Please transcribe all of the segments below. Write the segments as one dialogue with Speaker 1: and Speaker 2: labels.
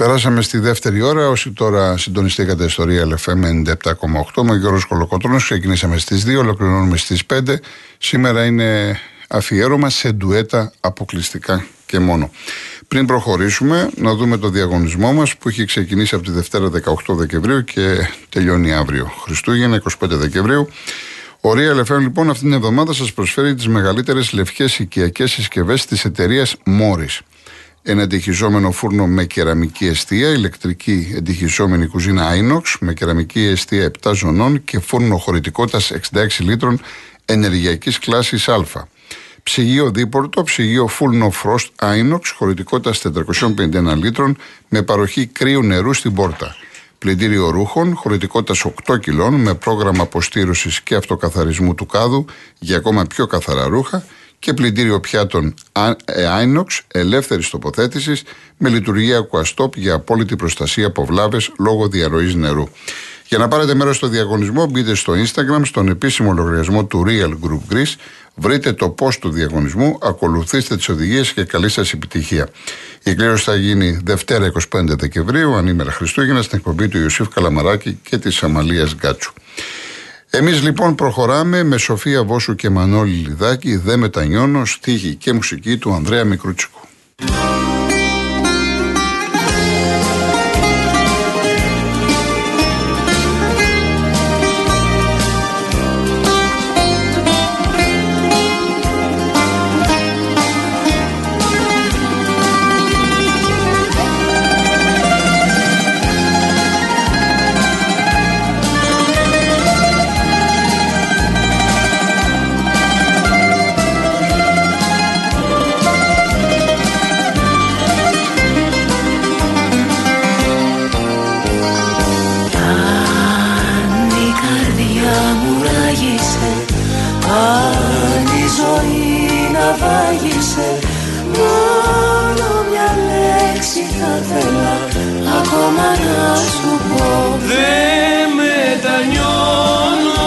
Speaker 1: Περάσαμε στη δεύτερη ώρα. Όσοι τώρα συντονιστήκατε στο Real FM 97,8 με ο Γιώργος Κολοκότρονο, ξεκινήσαμε στις 2, ολοκληρώνουμε στις 5. Σήμερα είναι αφιέρωμα σε ντουέτα αποκλειστικά και μόνο. Πριν προχωρήσουμε, να δούμε το διαγωνισμό μας που έχει ξεκινήσει από τη Δευτέρα 18 Δεκεμβρίου και τελειώνει αύριο. Χριστούγεννα 25 Δεκεμβρίου. Ο Real FM λοιπόν αυτήν την εβδομάδα σας προσφέρει τις μεγαλύτερες λευκές οικιακές συσκευές της εταιρείας Morris ένα εντυχιζόμενο φούρνο με κεραμική αιστεία, ηλεκτρική εντυχιζόμενη κουζίνα Inox με κεραμική αιστεία 7 ζωνών και φούρνο χωρητικότητας 66 λίτρων ενεργειακής κλάσης Α. Ψυγείο δίπορτο, ψυγείο Full No Frost Inox χωρητικότητας 451 λίτρων με παροχή κρύου νερού στην πόρτα. Πλυντήριο ρούχων, χωρητικότητας 8 κιλών με πρόγραμμα αποστήρωσης και αυτοκαθαρισμού του κάδου για ακόμα πιο καθαρά ρούχα και πλυντήριο πιάτων ε, Inox ελεύθερης τοποθέτησης με λειτουργία Aquastop για απόλυτη προστασία από βλάβες λόγω διαρροής νερού. Για να πάρετε μέρος στο διαγωνισμό, μπείτε στο Instagram, στον επίσημο λογαριασμό του Real Group Greece, βρείτε το πώ του διαγωνισμού, ακολουθήστε τις οδηγίες και καλή σας επιτυχία. Η εκκλήρωση θα γίνει Δευτέρα 25 Δεκεμβρίου, ανήμερα Χριστούγεννα, στην εκπομπή του Ιωσήφ Καλαμαράκη και της Αμαλίας Γκάτσου. Εμείς λοιπόν προχωράμε με Σοφία Βόσου και Μανώλη Λιδάκη, «Δε μετανιώνω», στίχη και μουσική του Ανδρέα Μικρούτσικου. Μόνο
Speaker 2: μια λέξη θα θέλα ακόμα να σου πω.
Speaker 3: Δεν μετανιώνω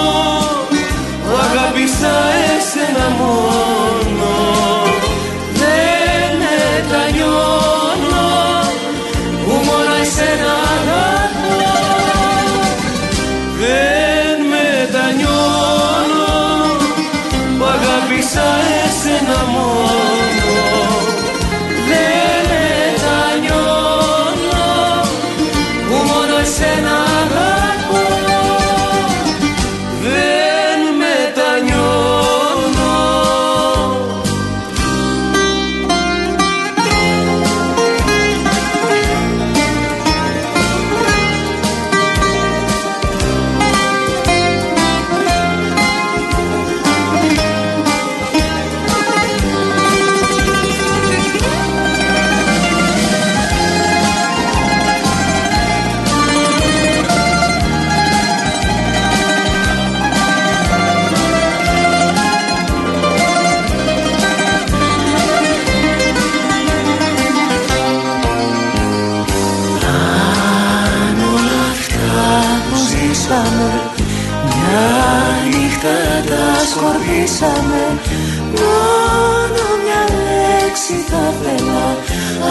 Speaker 3: αγάπησα εσένα μόνο.
Speaker 2: σκορπίσαμε Μια νύχτα τα σκορπίσαμε. Μόνο μια λέξη θα θέλα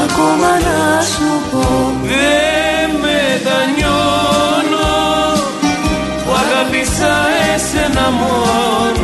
Speaker 2: Ακόμα να σου πω.
Speaker 3: Δεν μετανιώνω. Που αγάπησα εσένα μόνο.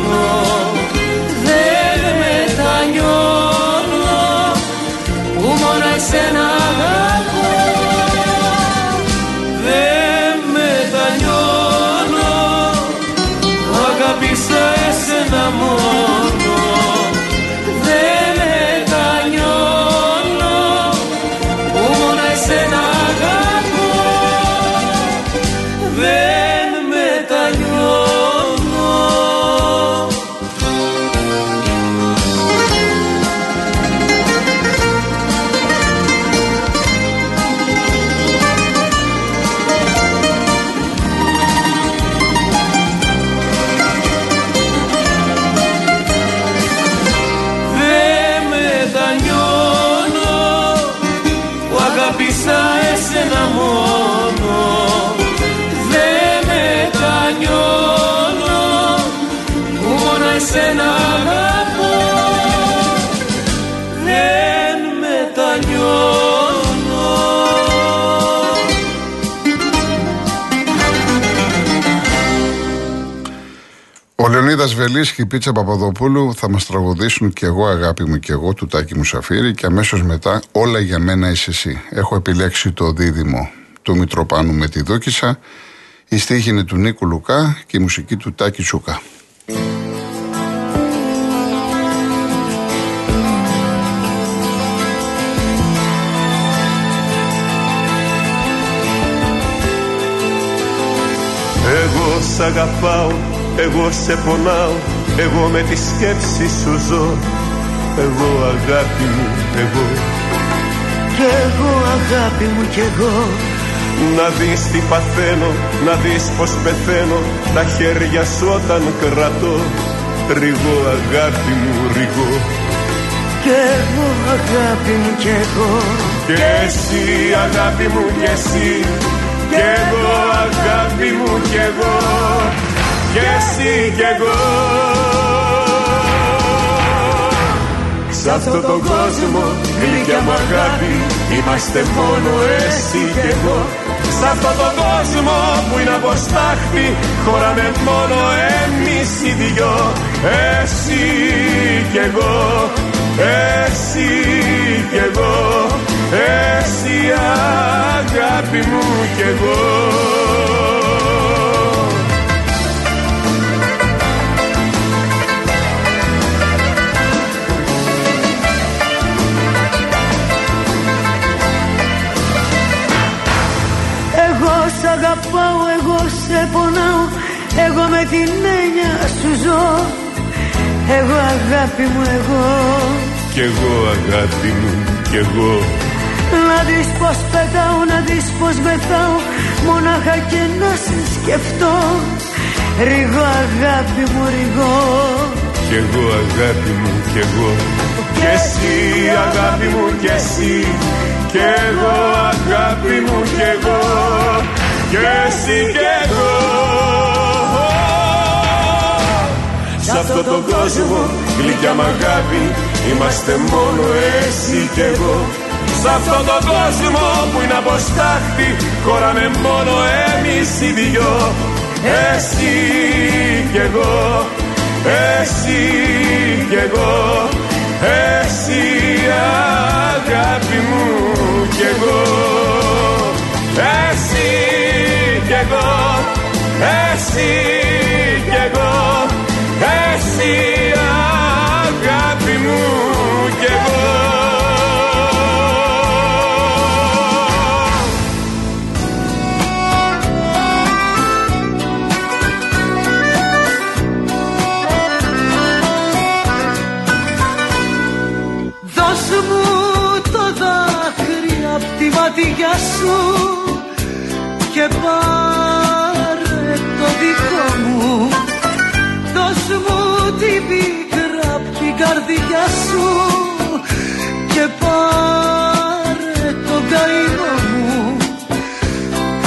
Speaker 1: Βελής και η Πίτσα Παπαδοπούλου θα μας τραγουδήσουν και εγώ, αγάπη μου και εγώ, του Τάκη Μουσαφίρη. Και αμέσως μετά, όλα για μένα είσαι εσύ. Έχω επιλέξει το δίδυμο του Μητροπάνου με τη Δόκησα. Η στίχη είναι του Νίκου Λουκά και η μουσική του Τάκη Τσούκα.
Speaker 4: Εγώ σ' αγαπάω, εγώ σε πονάω Εγώ με τη σκέψη σου ζω. Εγώ αγάπη μου, εγώ.
Speaker 2: Κι εγώ αγάπη μου κι εγώ.
Speaker 4: Να δεις τι παθαίνω, να δεις πως πεθαίνω. Τα χέρια σου όταν κρατώ. Ριγώ αγάπη μου, ριγώ.
Speaker 2: Κι εγώ αγάπη μου κι εγώ.
Speaker 4: Και εσύ αγάπη μου κι εσύ. Κι εγώ αγάπη μου κι εγώ και εσύ κι εγώ. Σ' αυτόν τον κόσμο γλυκιά μου αγάπη Είμαστε μόνο εσύ κι εγώ. Σ' αυτόν τον κόσμο που είναι αποστάχτη Χωράμε μόνο εμείς οι δυο. Εσύ κι εγώ Εσύ κι εγώ. Εσύ αγάπη μου κι εγώ
Speaker 2: Εγώ την έννοια σου ζω. Εγώ αγάπη μου εγώ.
Speaker 4: Κι εγώ αγάπη μου κι εγώ.
Speaker 2: Να δεις πως πετάω, να δεις πως μεθάω Μονάχα και να σε σκεφτώ Ρίγω αγάπη μου ρίγω
Speaker 4: Κι εγώ αγάπη μου κι εγώ. Κι εσύ αγάπη μου κι εσύ. Κι εγώ αγάπη μου κι εγώ. Κι εσύ κι εγώ Σ' αυτόν τον κόσμο. Γλυκιά μ' αγάπη Είμαστε μόνο εσύ κι εγώ. Σ' αυτόν τον κόσμο που είναι αποστάχτη Χωράμε μόνο εμείς οι δυο. Εσύ κι εγώ Εσύ κι εγώ. Εσύ αγάπη μου κι εγώ. Εσύ κι εγώ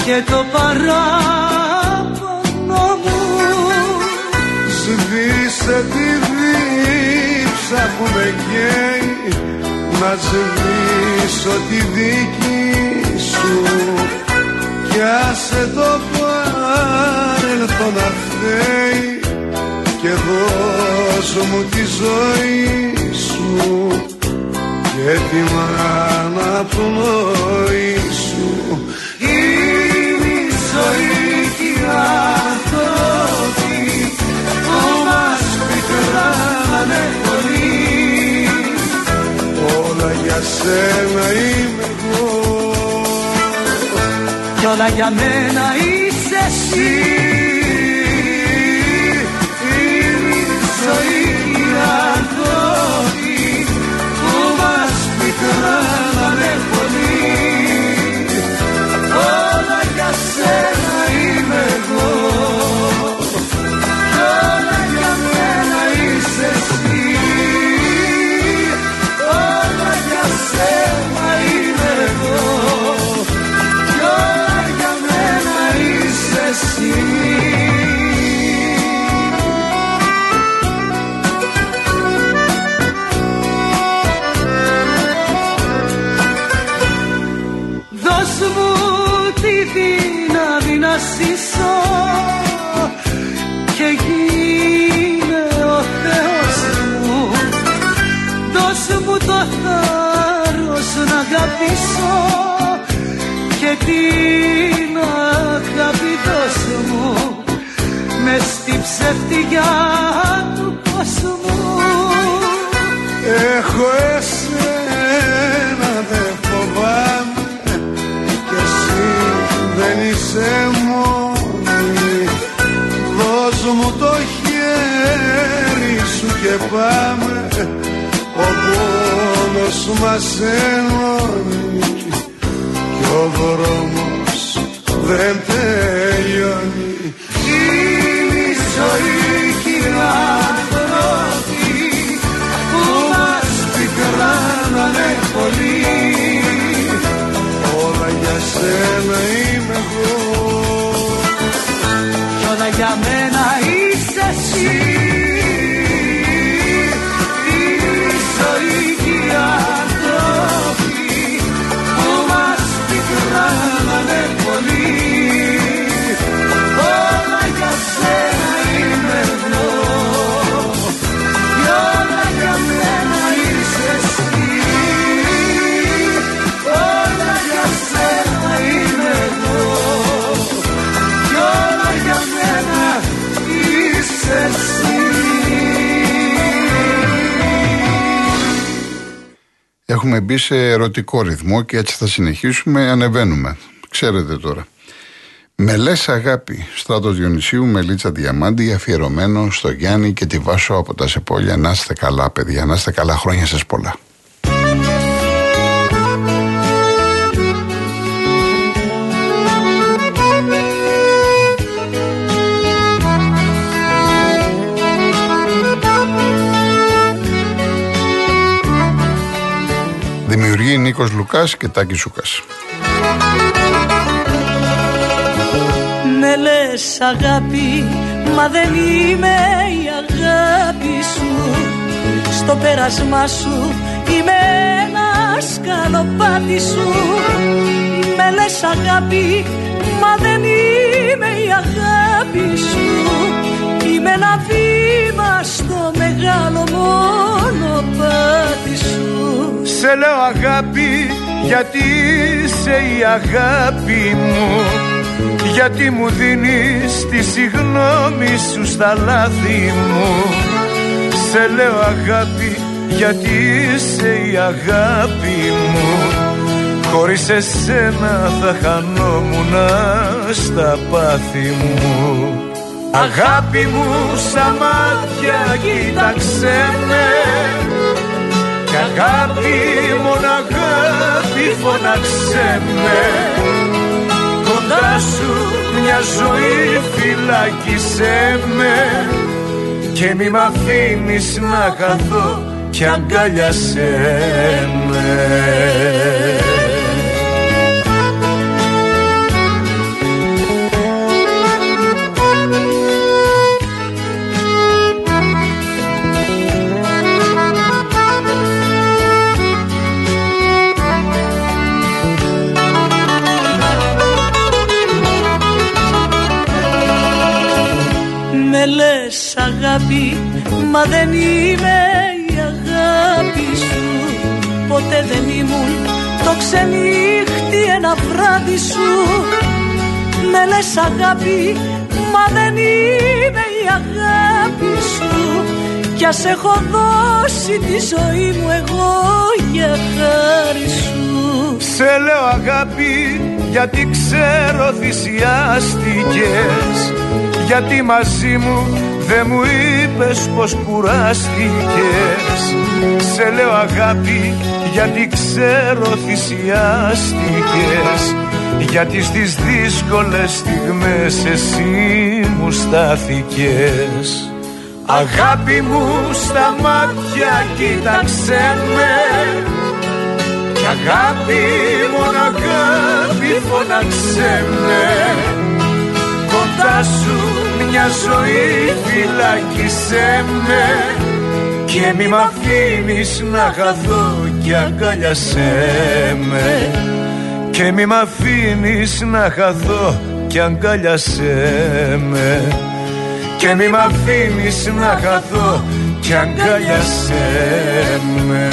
Speaker 2: Και το παράπονο μου.
Speaker 5: Σβήσε τη δίψα που με καίει Να σβήσω τη δική σου. Κι άσε το παρελθόν να φταίει Και δώσ' μου τη ζωή σου. Και τη μάνα πνοή σου
Speaker 2: Είναι η ζωή και οι άνθρωποι που μας πικράνανε πολύ
Speaker 5: Όλα για σένα είμαι εγώ
Speaker 2: κι όλα για μένα είσαι εσύ αγαπήσω και την αγάπη τόσο μου. Μες στη ψευτιά του κόσμου.
Speaker 5: Έχω εσένα δεν φοβάμαι. Και εσύ δεν είσαι μόνη. Δώσ' μου το χέρι σου και πάμε. ο πόνος μας ενώνει κι ο δρόμος δεν τελειώνει.
Speaker 2: Είναι η ζωή κι οι άνθρωποι που μας πικράνανε πολύ.
Speaker 5: Όλα για σένα είμαι εγώ.
Speaker 2: Κι όλα για μένα είσαι εσύ
Speaker 1: Έχουμε μπει σε ερωτικό ρυθμό και έτσι θα συνεχίσουμε, ανεβαίνουμε. Ξέρετε τώρα. Με λες αγάπη, Στράτο Διονυσίου, Μελίτσα Διαμάντη, αφιερωμένο στο Γιάννη και τη Βάσο από τα Σεπόλια. Να είστε καλά, παιδιά, να είστε καλά, χρόνια σας πολλά. Νίκος Λουκάς και Τάκης Σούκας.
Speaker 2: Με λες αγάπη, μα δεν είμαι η αγάπη σου. Στο πέρασμά σου είμαι ένας σκαλοπάτι σου. Με λες αγάπη, μα δεν είμαι η αγάπη σου. Είμαι ένα βήμα στο μεγάλο μονοπάτι σου
Speaker 6: Σε λέω αγάπη γιατί είσαι η αγάπη μου; Γιατί μου δίνεις τη συγνώμη σου στα λάθη μου; Σε λέω αγάπη γιατί είσαι η αγάπη μου; Χωρίς εσένα θα χανόμουν στα πάθη μου Αγάπη μου στα μάτια κοίταξε με Κι αγάπη μόνο αγάπη φωνάξε με. Κοντά σου μια ζωή φυλάκισέ με. Και μη μ' αφήνεις να χαθώ κι αγκάλιασέ με
Speaker 2: Με ένα βράδυ σου. Με λες αγάπη, μα δεν είμαι η αγάπη σου. Κι ας έχω δώσει τη ζωή μου εγώ για χάρη σου.
Speaker 6: Σε λέω αγάπη γιατί ξέρω θυσιάστηκες. Γιατί μαζί μου δεν μου είπες πως κουράστηκες. Σε λέω αγάπη γιατί ξέρω θυσιάστηκες. Γιατί στις δύσκολες στιγμές εσύ μου στάθηκες. Αγάπη μου στα μάτια κοίταξε με. Κι αγάπη, μόνο αγάπη φωνάξε με. Κοντά σου μια ζωή φυλάκισέ με. Και μη μ' αφήνεις να χαθώ κι αγκάλιασέ με. Και μη μ' αφήνεις να χαθώ κι αγκάλιασέ με. Και μη μ' αφήνεις να χαθώ
Speaker 4: και αγκαλιάσέ με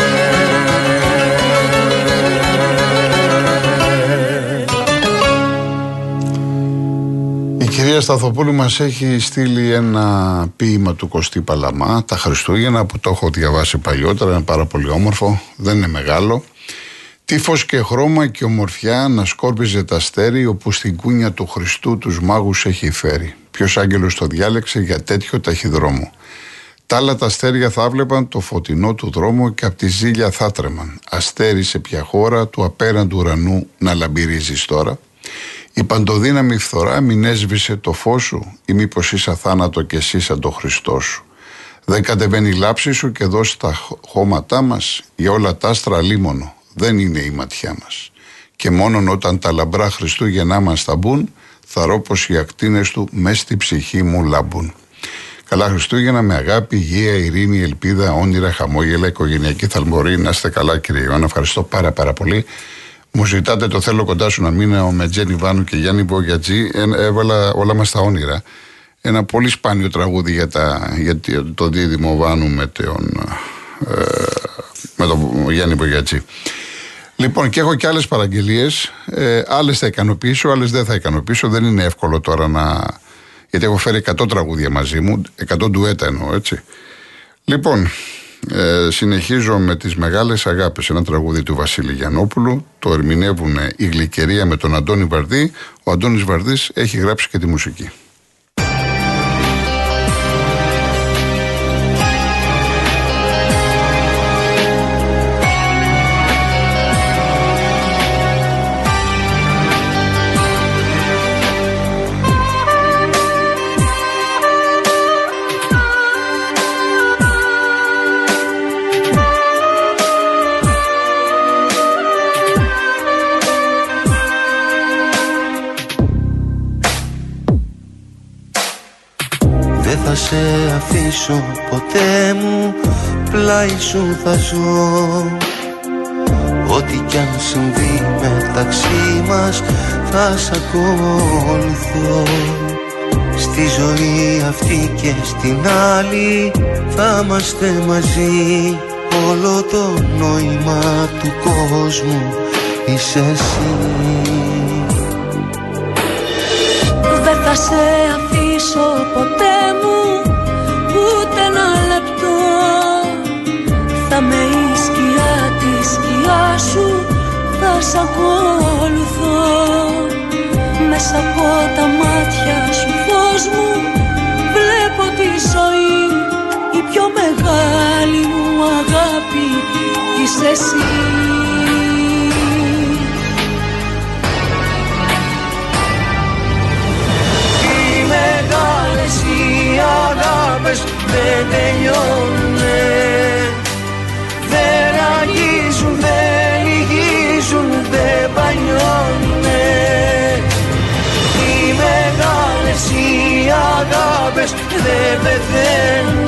Speaker 1: κυρία Σταθοπούλου μας έχει στείλει ένα ποίημα του Κωστή Παλαμά τα Χριστούγεννα που το έχω διαβάσει παλιότερα, είναι πάρα πολύ όμορφο, δεν είναι μεγάλο Τύφος και χρώμα και ομορφιά να σκόρπιζε τα αστέρι όπου στην κούνια του Χριστού τους μάγους έχει φέρει. Ποιος άγγελος το διάλεξε για τέτοιο ταχυδρόμο. Τα άλλα τα αστέρια θα βλέπαν το φωτεινό του δρόμο και από τη ζήλια θα τρέμαν. Αστέρι σε ποια χώρα του απέραντου ουρανού να λαμπυρίζεις τώρα. Η παντοδύναμη φθορά μην έσβησε το φως σου ή μήπως είσαι θάνατο και εσύ σαν το Χριστό σου. Δεν κατεβαίνει η λάψη σου και δώσει τα χώματά μας για όλα τα άστρα λίμωνο δεν είναι η ματιά μας. Και μόνον όταν τα λαμπρά Χριστούγεννά μας θα μπουν, θα ρω πως οι ακτίνες του μες στη ψυχή μου λαμπούν. Καλά Χριστούγεννα με αγάπη, υγεία, ειρήνη, ελπίδα, όνειρα, χαμόγελα, οικογενειακή θαλμορή. Να είστε καλά κύριε Ιωάννα, ευχαριστώ πάρα πάρα πολύ. Μου ζητάτε το θέλω κοντά σου να μείνω με Τζένι Βάνου και Γιάννη Μπογιατζή. Έβαλα όλα μας τα όνειρα. Ένα πολύ σπάνιο τραγούδι για, τα, για το δίδυμο Βάνου με τον, ε, με τον Γιάννη Μπογιατζή. Λοιπόν, και έχω και άλλες παραγγελίες. Ε, άλλες θα ικανοποιήσω, άλλες δεν θα ικανοποιήσω. Δεν είναι εύκολο τώρα να. Γιατί έχω φέρει 100 τραγούδια μαζί μου, 100 ντουέτα εννοώ, έτσι. Λοιπόν, ε, συνεχίζω με τις μεγάλες αγάπες ένα τραγούδι του Βασίλη Γιαννόπουλου. Το ερμηνεύουν η Γλυκερία με τον Αντώνη Βαρδί. Ο Αντώνης Βαρδής έχει γράψει και τη μουσική
Speaker 7: σε αφήσω ποτέ μου πλάι σου θα ζω. Ό,τι κι αν συμβεί μεταξύ μας θα σ' ακολουθώ. Στη ζωή αυτή και στην άλλη θα είμαστε μαζί. Όλο το νόημα του κόσμου είσαι εσύ.
Speaker 2: Δεν θα σε αφήσω ποτέ ούτε ένα λεπτό Θα με η σκιά τη σκιά σου θα σ' ακολουθώ. Μέσα από τα μάτια σου φως μου Βλέπω τη ζωή. Η πιο μεγάλη μου αγάπη είσαι εσύ
Speaker 7: δεν τελειώνουνε Δεν αγγίζουν, δεν λυγίζουν, δεν παλιώνουνε Οι μεγάλες οι αγάπες δεν πεθαίνουνε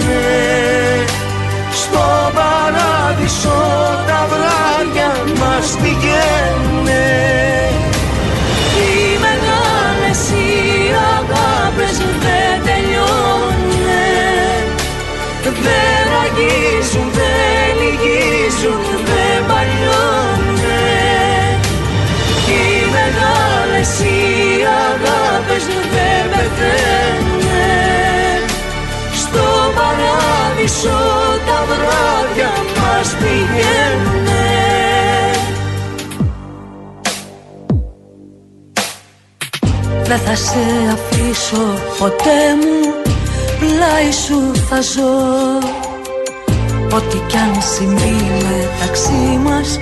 Speaker 7: μας πηγαίνουνε Δεν
Speaker 2: θα σε αφήσω ποτέ μου πλάι σου θα ζω. Ό,τι κι αν συμβεί μεταξύ μας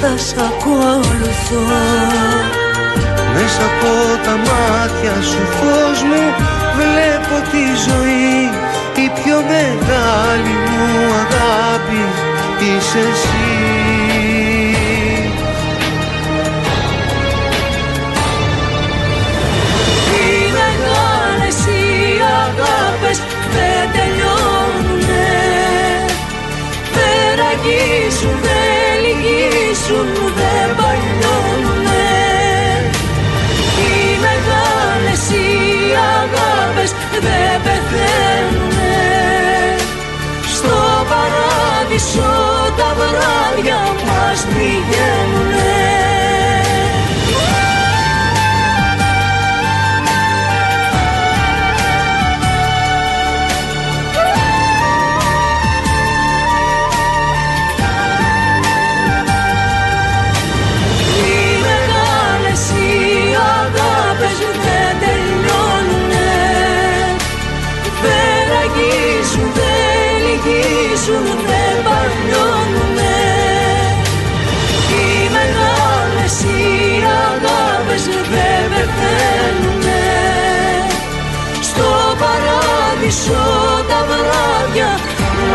Speaker 2: θα σ' ακολουθώ.
Speaker 7: Μέσα από τα μάτια σου φως μου βλέπω τη ζωή. Η πιο μεγάλη μου αγάπη είσαι εσύ.
Speaker 2: Δεν τελειώνουνε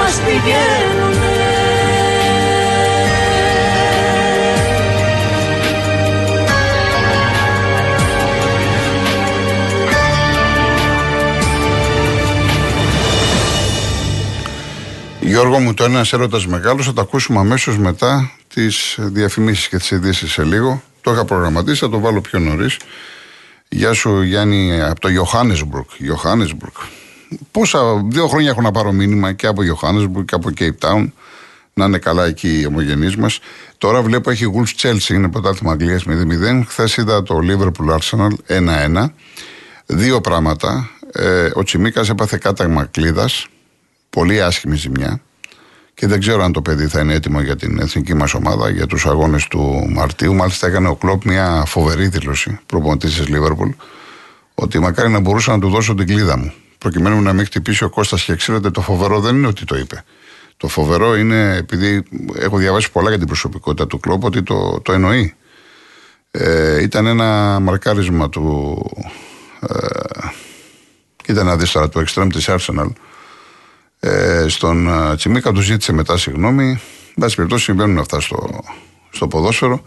Speaker 2: μας πηγαίνουνε
Speaker 1: Γιώργο μου, το ένας έρωτας μεγάλος θα το ακούσουμε αμέσως μετά τις διαφημίσεις και τις ειδήσεις σε λίγο. Το είχα προγραμματίσει, θα το βάλω πιο νωρίς. Γεια σου Γιάννη από το Johannesburg. Johannesburg. Πόσα, δύο χρόνια έχω να πάρω μήνυμα και από Johannesburg και από Cape Town. Να είναι καλά εκεί οι ομογενείς μας. Τώρα βλέπω έχει Wolves Chelsea, είναι πρωτάθλημα Αγγλίας 0-0. Χθες είδα το Liverpool Arsenal 1-1. Δύο πράγματα. Ε, ο Τσιμίκας έπαθε κάταγμα κλίδας. Πολύ άσχημη ζημιά. Και δεν ξέρω αν το παιδί θα είναι έτοιμο για την εθνική μας ομάδα για τους αγώνες του Μαρτίου. Μάλιστα έκανε ο Κλοπ μια φοβερή δήλωση προπονητής της Λίβερπουλ ότι μακάρι να μπορούσα να του δώσω την κλίδα μου. Προκειμένου να μην χτυπήσει ο Κώστας και ξέρετε, το φοβερό δεν είναι ότι το είπε. Το φοβερό είναι, επειδή έχω διαβάσει πολλά για την προσωπικότητα του Κλοπ, ότι το, το εννοεί. Ε, ήταν ένα μαρκάρισμα του. Ε, κοίτα να δει τώρα, του extreme της Arsenal ε, στον ε, Τσιμίκα τους ζήτησε μετά συγγνώμη. Εν πάση περιπτώσει συμβαίνουν αυτά στο, στο ποδόσφαιρο.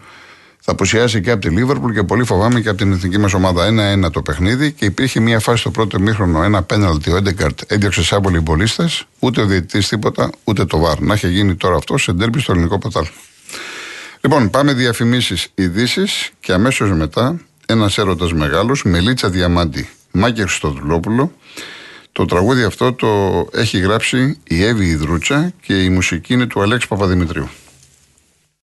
Speaker 1: Θα αποσιάσει και από τη Λίβερπουλ και πολύ φοβάμαι και από την εθνική μας ομάδα. Ένα-ένα το παιχνίδι και υπήρχε μια φάση στο πρώτο μήχρονο, ένα πέναλτι. Ο Έντεγκαρτ έδιωξε σαν πολυμπολίστε, ούτε ο διαιτητής τίποτα, ούτε το βαρ. Να είχε γίνει τώρα αυτό σε ντέρμπι στο ελληνικό πρωτάθλημα. Λοιπόν, πάμε διαφημίσεις, ειδήσεις και αμέσως μετά ένας έρωτας μεγάλος, Μελίτσα Διαμάντη, Μάκη Χριστοδουλόπουλο, το τραγούδι αυτό το έχει γράψει η Εύη Ιδρούτσα και η μουσική είναι του Αλέξη Παπαδημητρίου.